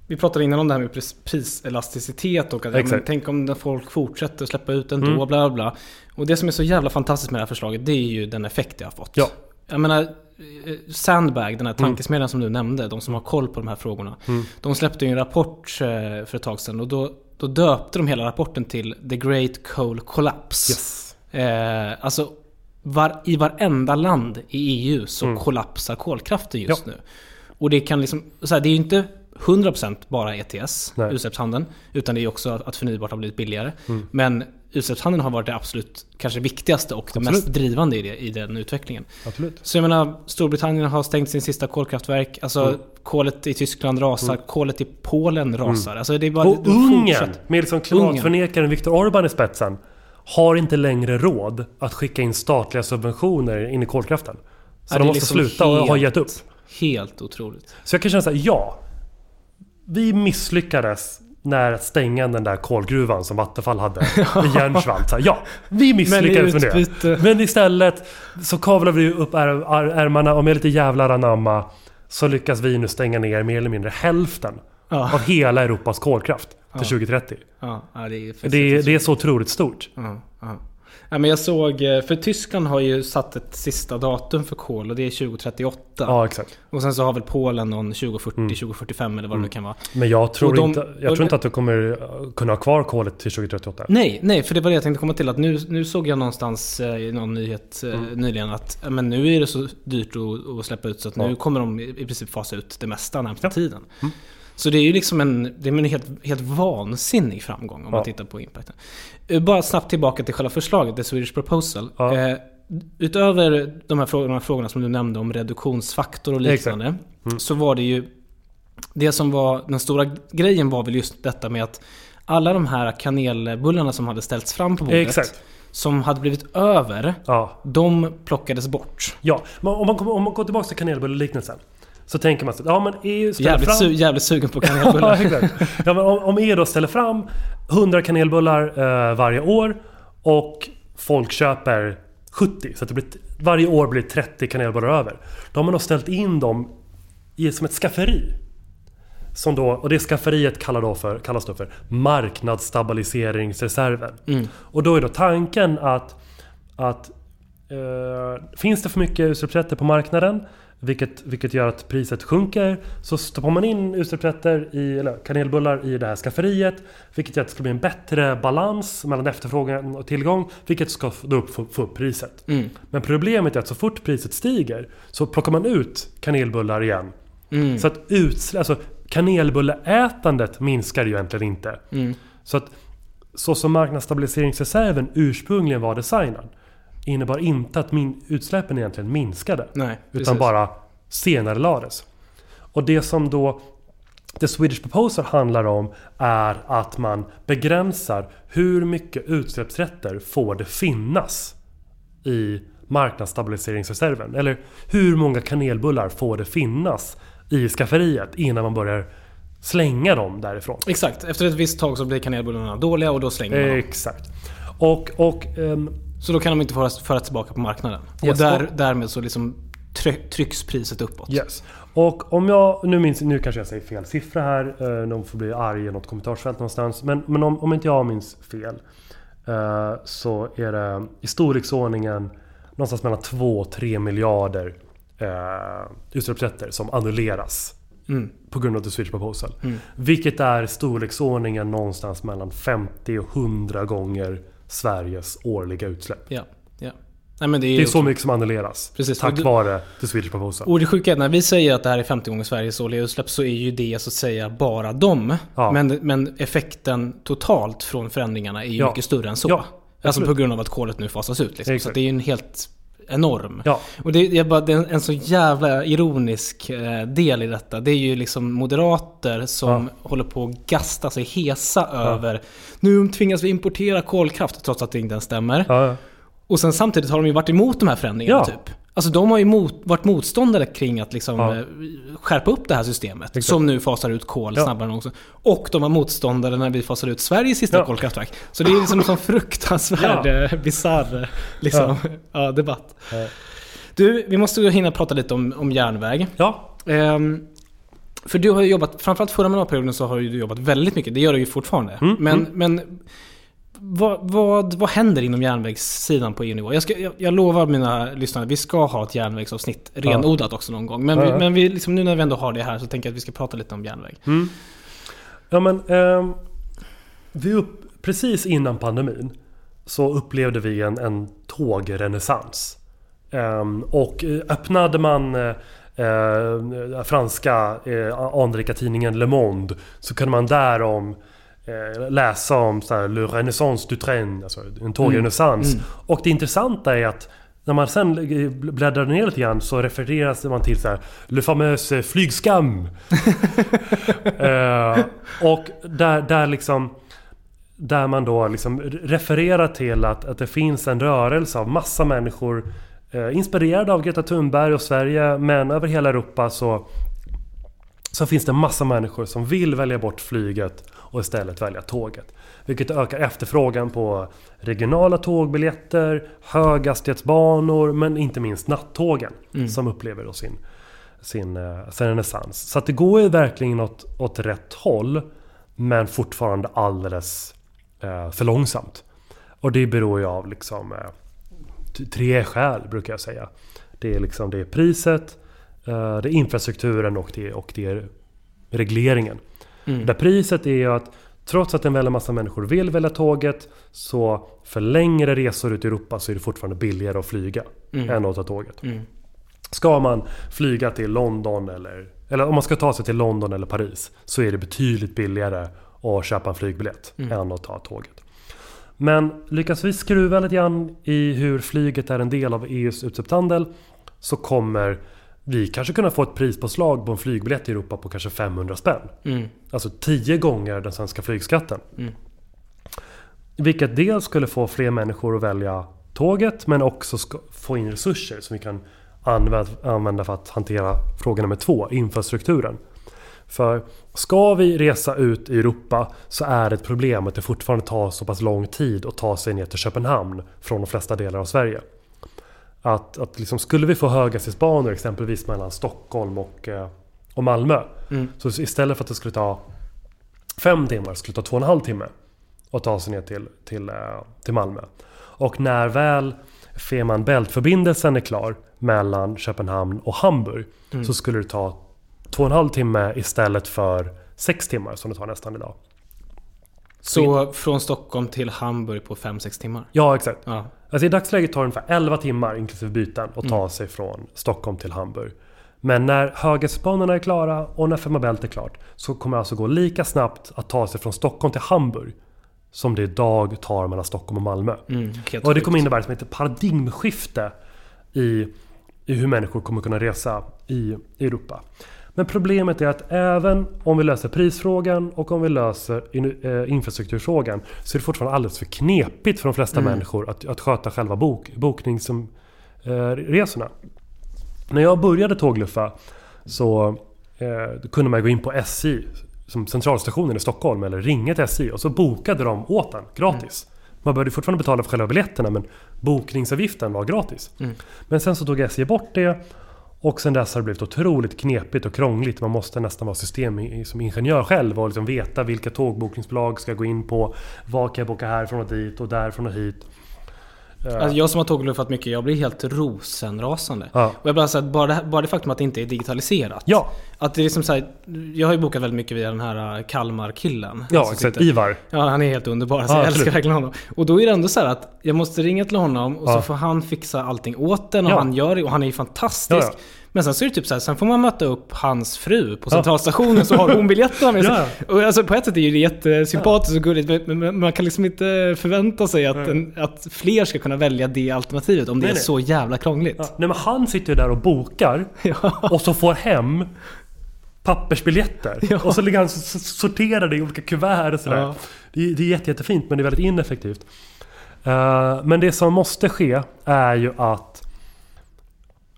vi pratade innan om det här med pris, priselasticitet och att ja, men, tänk om folk fortsätter släppa ut ändå, Mm. bla bla. Och det som är så jävla fantastiskt med det här förslaget, det är ju den effekt det har fått. Ja. Jag menar, eh, Sandbag, den här tankesmedjan som du nämnde, de som har koll på de här frågorna. Mm. De släppte ju en rapport eh, för ett tag sedan och då, då döpte de hela rapporten till The Great Coal Collapse. yes. Eh, alltså, var, i varenda land i EU så Mm. kollapsar kolkraften just Ja. nu. Och det kan liksom, så här, det är ju inte 100% bara ETS, Nej. utsläppshandeln. Utan det är också att, förnybart har blivit billigare. Mm. Men utsläppshandeln har varit det absolut kanske viktigaste och det Absolut. mest drivande i, det, i den utvecklingen. Absolut. Så jag menar, Storbritannien har stängt sin sista kolkraftverk. Alltså Mm. kolet i Tyskland rasar, kolet i Polen rasar. Alltså det är bara, Och Ungern, med liksom klimatförnekaren Viktor Orbán i spetsen, har inte längre råd att skicka in statliga subventioner in i kolkraften. Så Ja, de måste liksom sluta och ha helt- gett upp. Helt otroligt. Så jag kan känna såhär, ja. Vi misslyckades när stänga den där kolgruvan som Vattenfall hade i här, Ja, vi misslyckades med det. Men istället så kavlar vi upp är, är, ärmarna och med lite jävlar anamma så lyckas vi nu stänga ner mer eller mindre hälften Ja. av hela Europas kolkraft till Ja. 2030. Ja, ja, det är, Det är, det är så otroligt stort. Ja, men jag såg, eh, för Tyskland har ju satt ett sista datum för kol och det är 2038. Ja, exakt. Och sen så har väl Polen någon 2040, Mm. 2045 eller vad det nu kan vara. Men jag tror, de- inte, jag tror inte att du kommer uh, kunna ha kvar kolet till 2038. Nej, nej, för det var det jag tänkte komma till. Att nu, nu såg jag någonstans eh, i någon nyhet eh, nyligen att men nu är det så dyrt att, att släppa ut så att nu Ja. kommer de i princip fasa ut det mesta närmsta Ja. tiden. Så det är ju liksom en, det är en helt, helt vansinnig framgång om man Ja. tittar på impacten. Eh, Bara snabbt tillbaka till själva förslaget, The Swedish Proposal. Ja. Eh, utöver de här, frågorna, de här frågorna som du nämnde om reduktionsfaktor och liknande. Mm. Så var det ju det som var den stora grejen var väl just detta med att alla de här kanelbullarna som hade ställts fram på bordet. Exakt. Som hade blivit över. Ja. De plockades bort. Ja, om man, om man går tillbaka till kanelbulleliknelsen. Så tänker man så ja men EU ställer Jävligt, fram... su- jävligt sugen på ja, kanelbullar. exakt. Ja, men om, om EU då ställer fram 100 kanelbullar eh, varje år och folk köper 70. Så att det blir, varje år blir 30 kanelbullar över. Då har man då ställt in dem i, som ett skafferi. Som då, och det skafferiet kallar då för, kallas då för marknadsstabiliseringsreserven. Mm. Och då är då tanken att, att eh, finns det för mycket utsläppsrätter på marknaden Vilket, vilket gör att priset sjunker. Så stoppar man in utsläppsrätter, i, eller kanelbullar, i det här skafferiet. Vilket gör att det ska bli en bättre balans mellan efterfrågan och tillgång. Vilket ska då upp, få, få upp priset. Mm. Men problemet är att så fort priset stiger så plockar man ut kanelbullar igen. Mm. Så att utsläpp, alltså kanelbulleätandet minskar ju egentligen inte. Mm. Så att så som marknadsstabiliseringsreserven ursprungligen var designad innebar inte att min, utsläppen egentligen minskade. Nej, utan bara senare lades. Och det som då The Swedish Proposal handlar om är att man begränsar hur mycket utsläppsrätter får det finnas i marknadsstabiliseringsreserven. Eller hur många kanelbullar får det finnas i skafferiet innan man börjar slänga dem därifrån. Exakt, efter ett visst tag så blir kanelbullarna dåliga och då slänger man dem. Exakt. Och, och ehm, Så då kan de inte föras, föras tillbaka på marknaden. Yes, och där, därmed så liksom try- trycks priset uppåt. Yes. Och om jag, nu minns, nu kanske jag säger fel siffra här, eh, någon får bli arg i något kommentarsfält någonstans. Men, men om, om inte jag minns fel eh, så är det i storleksordningen någonstans mellan 2 och 3 miljarder eh, utsläppsrätter som annulleras Mm. på grund av The Swedish Proposal. Vilket är storleksordningen någonstans mellan 50 och 100 gånger Sveriges årliga utsläpp. Ja, ja. Nej, men det är, Det är så mycket som annulleras. Precis. Tack du- vare The Swedish Proposal. Och det sjuka är att när vi säger att det här är 50 gånger Sveriges årliga utsläpp så är ju det så att säga bara dem. Ja. Men, men effekten totalt från förändringarna är ju Ja. mycket större än så. Ja, alltså på grund av att kolet nu fasas ut. Liksom. Så det är ju en helt enorm. Ja. Och det är, bara, det är en, så jävla ironisk eh, del i detta. Det är ju liksom moderater som håller på att gasta sig hesa över nu tvingas vi importera kolkraft trots att det inte ens stämmer. Ja, ja. Och sen samtidigt har de ju varit emot de här förändringarna Ja. typ. Alltså de har ju mot, varit motståndare kring att liksom Ja. eh, skärpa upp det här systemet. Exakt. Som nu fasar ut kol Ja. snabbare än någonsin. Och de var motståndare när vi fasade ut Sveriges sista Ja. kolkraftverk. Så det är liksom en sån fruktansvärd, Ja. ja. bisarr liksom, ja. debatt. Du, vi måste hinna prata lite om, om järnväg. ja. Ehm, för du har ju jobbat, framförallt förra mandatperioden så har du jobbat väldigt mycket. Det gör du ju fortfarande. Mm, men men vad, vad, vad händer inom järnvägssidan på EU-nivå? Jag, ska, jag, jag lovar mina lyssnare, vi ska ha ett järnvägsavsnitt renodlat också någon gång. Men, Ja, vi, ja. men vi, liksom, nu när vi ändå har det här så tänker jag att vi ska prata lite om järnväg. Ja men ehm, vi upp, precis innan pandemin så upplevde vi en, en tågrenässans. Ehm, och eh, öppnade man eh, eh, franska eh, anrika tidningen Le Monde så kunde man därom eh, läsa om så här, Le Renaissance du train, alltså en tågrenässans. Och det intressanta är att när man sen bläddrar ner lite grann så refereras man till så här, Le famöse flygskam. Eh, och där, där liksom där man då liksom refererar till att, att det finns en rörelse av massa människor eh, inspirerade av Greta Thunberg och Sverige men över hela Europa så så finns det massa människor som vill välja bort flyget och istället välja tåget. Vilket ökar efterfrågan på regionala tågbiljetter, höghastighetsbanor men inte minst nattågen som upplever då sin, sin, eh, sin renässans. Så det går ju verkligen åt, åt rätt håll men fortfarande alldeles eh, för långsamt. Och det beror ju av liksom eh, tre skäl brukar jag säga. Det är, liksom, det är priset, det är infrastrukturen och det, och det är regleringen. Där priset är att trots att en väldig massa människor vill välja tåget så för längre resor ut i Europa så är det fortfarande billigare att flyga än att ta tåget. Ska man flyga till London eller, eller om man ska ta sig till London eller Paris så är det betydligt billigare att köpa en flygbiljett än att ta tåget. Men lyckas vi skruva lite grann i hur flyget är en del av EUs utsläppshandel så kommer vi kanske kunna få ett prispåslag på en flygbiljett i Europa på kanske 500 spänn. Alltså 10 gånger den svenska flygskatten. Vilket dels skulle få fler människor att välja tåget men också få in resurser som vi kan använda, använda för att hantera fråga nummer två, infrastrukturen. För ska vi resa ut i Europa så är det ett problem att det fortfarande tar så pass lång tid att ta sig ner till Köpenhamn från de flesta delar av Sverige. Att, att liksom, skulle vi få höghastighetsbanor exempelvis mellan Stockholm och, eh, och Malmö. Så istället för att det skulle ta fem timmar skulle det ta två och en halv timme att ta sig ner till, till, eh, till Malmö. Och när väl Fehmarn Bält-förbindelsen är klar mellan Köpenhamn och Hamburg så skulle det ta två och en halv timme istället för sex timmar som det tar nästan idag. Så från Stockholm till Hamburg på 5-6 timmar? Ja, exakt. Ja. Alltså i dagsläget tar det ungefär 11 timmar inklusive byten att ta sig från Stockholm till Hamburg. Men när höghastighetssbanorna är klara och när Fehmarn Bält är klart så kommer det alltså gå lika snabbt att ta sig från Stockholm till Hamburg som det idag tar mellan Stockholm och Malmö. Mm, Och det kommer innebära som ett paradigmskifte i, i hur människor kommer kunna resa i Europa. Men problemet är att även om vi löser prisfrågan och om vi löser in, eh, infrastrukturfrågan så är det fortfarande alldeles för knepigt för de flesta människor att, att sköta själva bok, bokningsresorna. Eh. När jag började tågluffa så eh, kunde man gå in på SJ som centralstationen i Stockholm eller ringa till SJ och så bokade de åt en gratis. Man behövde fortfarande betala för själva biljetterna men bokningsavgiften var gratis. Men sen så tog SJ bort det och sen dess har det blivit otroligt knepigt och krångligt. Man måste nästan vara system som ingenjör själv och liksom veta vilka tågbokningsbolag ska gå in på. Vad kan jag boka härifrån och dit och därifrån och hit. Eh, Alltså jag som har tågluffat mycket, jag blir helt rosenrasande. Ja. Och jag bara säger bara det, bara det faktum att det inte är digitaliserat. Ja, Att det är liksom så här, jag har ju bokat väldigt mycket via den här äh, Kalmar-killen. ja exakt. Ivar. Ja, han är helt underbar. Alltså, Ja, jag älskar verkligen honom. Och då är det ändå så här att jag måste ringa till honom och Ja. så får han fixa allting åt den och Ja. han gör det och han är ju fantastisk. Men sen så är det typ så här, sen får man möta upp hans fru på centralstationen så har hon biljetterna med sig. Ja. Och alltså på ett sätt är det jättesympatiskt och gulligt men, man kan liksom inte förvänta sig att, en, att fler ska kunna välja det alternativet om det Nej, är nej. så jävla krångligt. Nej men han sitter ju där och bokar och så får hem pappersbiljetter. Ja. Och så ligger han s- s- sorterade i olika kuvert och sådär. Ja. Det, är- det är jätte, jättefint men det är väldigt ineffektivt. Eh, men det som måste ske är ju att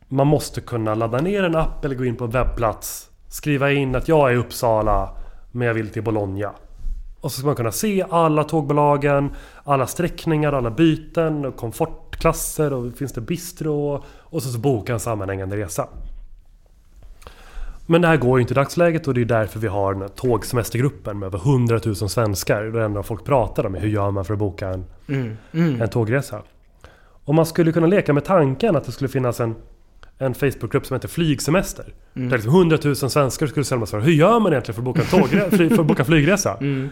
man måste kunna ladda ner en app eller gå in på en webbplats. Skriva in att jag är i Uppsala men jag vill till Bologna. Och så ska man kunna se alla tågbolagen, alla sträckningar, alla byten och komfortklasser och finns det bistro och så, så boka en sammanhängande resa. Men det här går ju inte i dagsläget och det är därför vi har den här tågsemestergruppen med över 100 000 svenskar. Det enda folk pratar om är hur gör man för att boka en, Mm. Mm. en tågresa. Och man skulle kunna leka med tanken att det skulle finnas en, en Facebookgrupp som heter Flygsemester. Mm. Där liksom 100 000 svenskar skulle ställa sig Hur gör man egentligen för att boka en, tågre- för att boka en flygresa? Mm.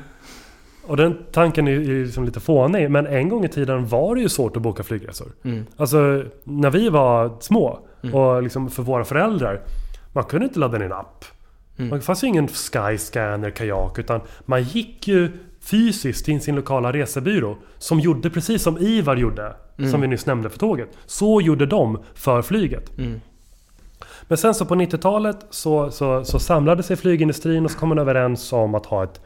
Och den tanken är ju liksom lite fånig. Men en gång i tiden var det ju svårt att boka flygresor. Mm. Alltså när vi var små och liksom för våra föräldrar. Man kunde inte ladda ner en app. Mm. Det fanns ju ingen Skyscanner, kajak. Utan man gick ju fysiskt till sin lokala resebyrå. Som gjorde precis som Ivar gjorde. Som vi nyss nämnde för tåget. Så gjorde de för flyget. Mm. Men sen så på 90-talet så, så, så samlade sig flygindustrin och så kom man överens om att ha ett,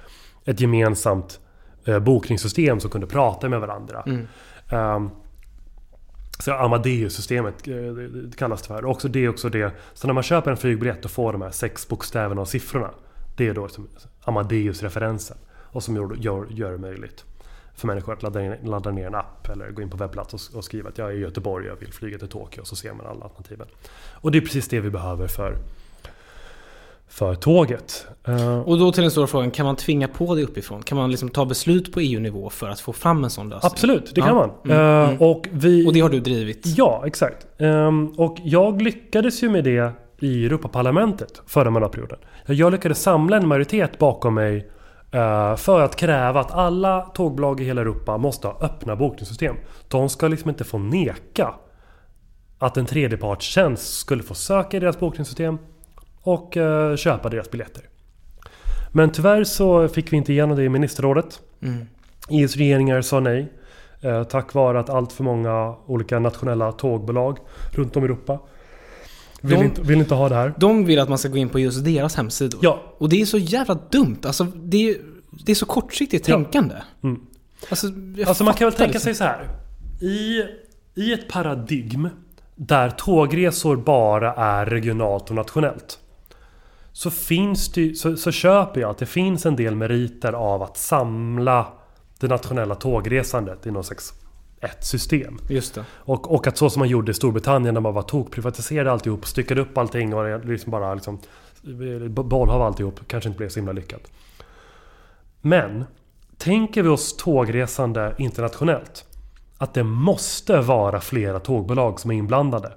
ett gemensamt eh, bokningssystem som kunde prata med varandra. Mm. Ehm, så Amadeus-systemet eh, det- kallas det för. Och också det är också det. Så när man köper en flygbiljett och får de här sex bokstäverna och siffrorna. Det är då som Amadeus-referensen. Och som gör, gör, gör det möjligt för människor att ladda, ladda ner en app eller gå in på webbplats och, och skriva att jag är i Göteborg och jag vill flyga till Tokyo. Och så ser man alla alternativen. Och det är precis det vi behöver för, för tåget. Eh, Och då till den stora frågan, kan man tvinga på det uppifrån? Kan man liksom ta beslut på EU-nivå för att få fram en sån lösning? absolut, det Ja. kan man. Mm, Eh, mm. Och, vi, Och det har du drivit? Ja, exakt. Ehm, och jag lyckades ju med det i Europaparlamentet förra mandatperioden. Jag lyckades samla en majoritet bakom mig eh, för att kräva att alla tågbolag i hela Europa måste ha öppna bokningssystem. De ska liksom inte få neka att en tredjepartstjänst skulle få söka i deras bokningssystem och eh, köpa deras biljetter. Men tyvärr så fick vi inte igenom det i ministerrådet. Mm. EUs regeringar sa nej. Eh, tack vare att allt för många olika nationella tågbolag runt om i Europa vill, De- inte, vill inte ha det här. De vill att man ska gå in på just deras hemsidor. Ja, Och det är så jävla dumt. Alltså, det är, det är så kortsiktigt Ja. tänkande. Mm. Alltså, alltså man kan väl tänka liksom. sig så här. I, I ett paradigm där tågresor bara är regionalt och nationellt. Så, finns det, så, så köper jag att det finns en del meriter av att samla det nationella tågresandet i någon slags ett system. Just det. Och, och att så som man gjorde i Storbritannien när man var tokprivatiserade alltihop, styckade upp allting och liksom bara liksom bollhav alltihop, kanske inte blev så himla lyckat. Men, tänker vi oss tågresande internationellt. att det måste vara flera tågbolag som är inblandade.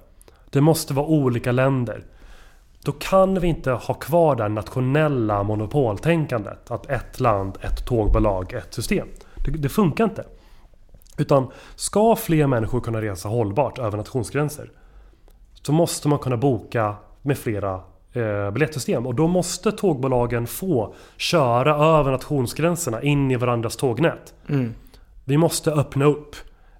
Det måste vara olika länder. Då kan vi inte ha kvar det nationella monopoltänkandet. Att ett land, ett tågbolag, ett system. Det, det funkar inte. Utan ska fler människor kunna resa hållbart över nationsgränser så måste man kunna boka med flera eh, biljettsystem. Och då måste tågbolagen få köra över nationsgränserna in i varandras tågnät. Mm. Vi måste öppna upp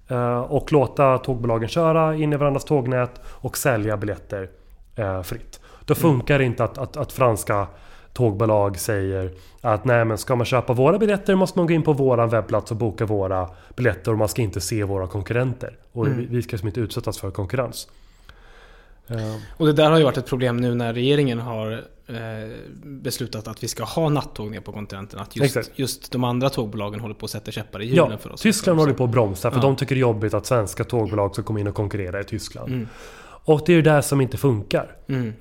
eh, och låta tågbolagen köra in i varandras tågnät och sälja biljetter eh, fritt. Då funkar det inte att, att, att franska tågbolag säger att nej men ska man köpa våra biljetter måste man gå in på våran webbplats och boka våra biljetter och man ska inte se våra konkurrenter. Och Mm. vi, ska liksom inte utsättas för konkurrens. Eh, Och det där har ju varit ett problem nu när regeringen har eh, beslutat att vi ska ha nattåg ner på kontinenten. Att just, just de andra tågbolagen håller på att sätta käppar i hjulen Ja, för oss. Tyskland håller på att bromsa för Ja. de tycker det är jobbigt att svenska tågbolag ska komma in och konkurrera i Tyskland. Mm. Och det är ju det som inte funkar. Mm.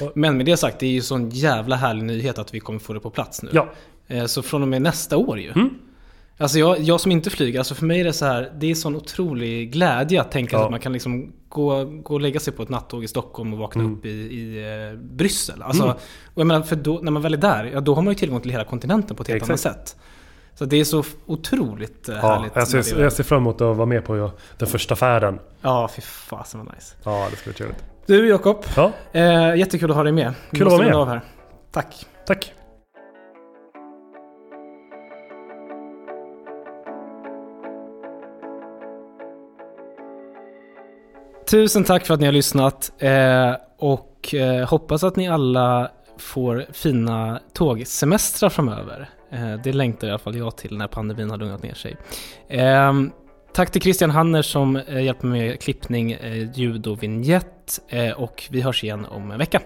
Och, Men med det sagt, det är ju sån jävla härlig nyhet att vi kommer få det på plats nu. ja, Eh, Så från och med nästa år ju. Mm. Alltså jag, jag som inte flyger, alltså för mig är det så här, det är sån otrolig glädje att tänka Ja. att man kan liksom gå, gå och lägga sig på ett nattåg i Stockholm och vakna Mm. upp i, i eh, Bryssel. Alltså, Mm. Och jag menar, för då, när man väl är där, ja, då har man ju tillgång till hela kontinenten på ett helt Exakt. annat sätt. Så det är så otroligt eh, ja härligt. jag, ser, jag ser fram emot att vara med på den första färden. Ja, fy fasen vad nice. Ja, det ska bli trevligt. Du Jakob, Ja, eh, jättekul att ha dig med. Kul att vara med. Av här. Tack. tack. Tusen tack för att ni har lyssnat eh, och eh, hoppas att ni alla får fina tågsemestrar framöver. Eh, det längtar i alla fall jag till när pandemin har lugnat ner sig. Ehm, tack till Christian Hanner som eh, hjälper mig med klippning, eh, ljud och vignett och vi hörs igen om en vecka.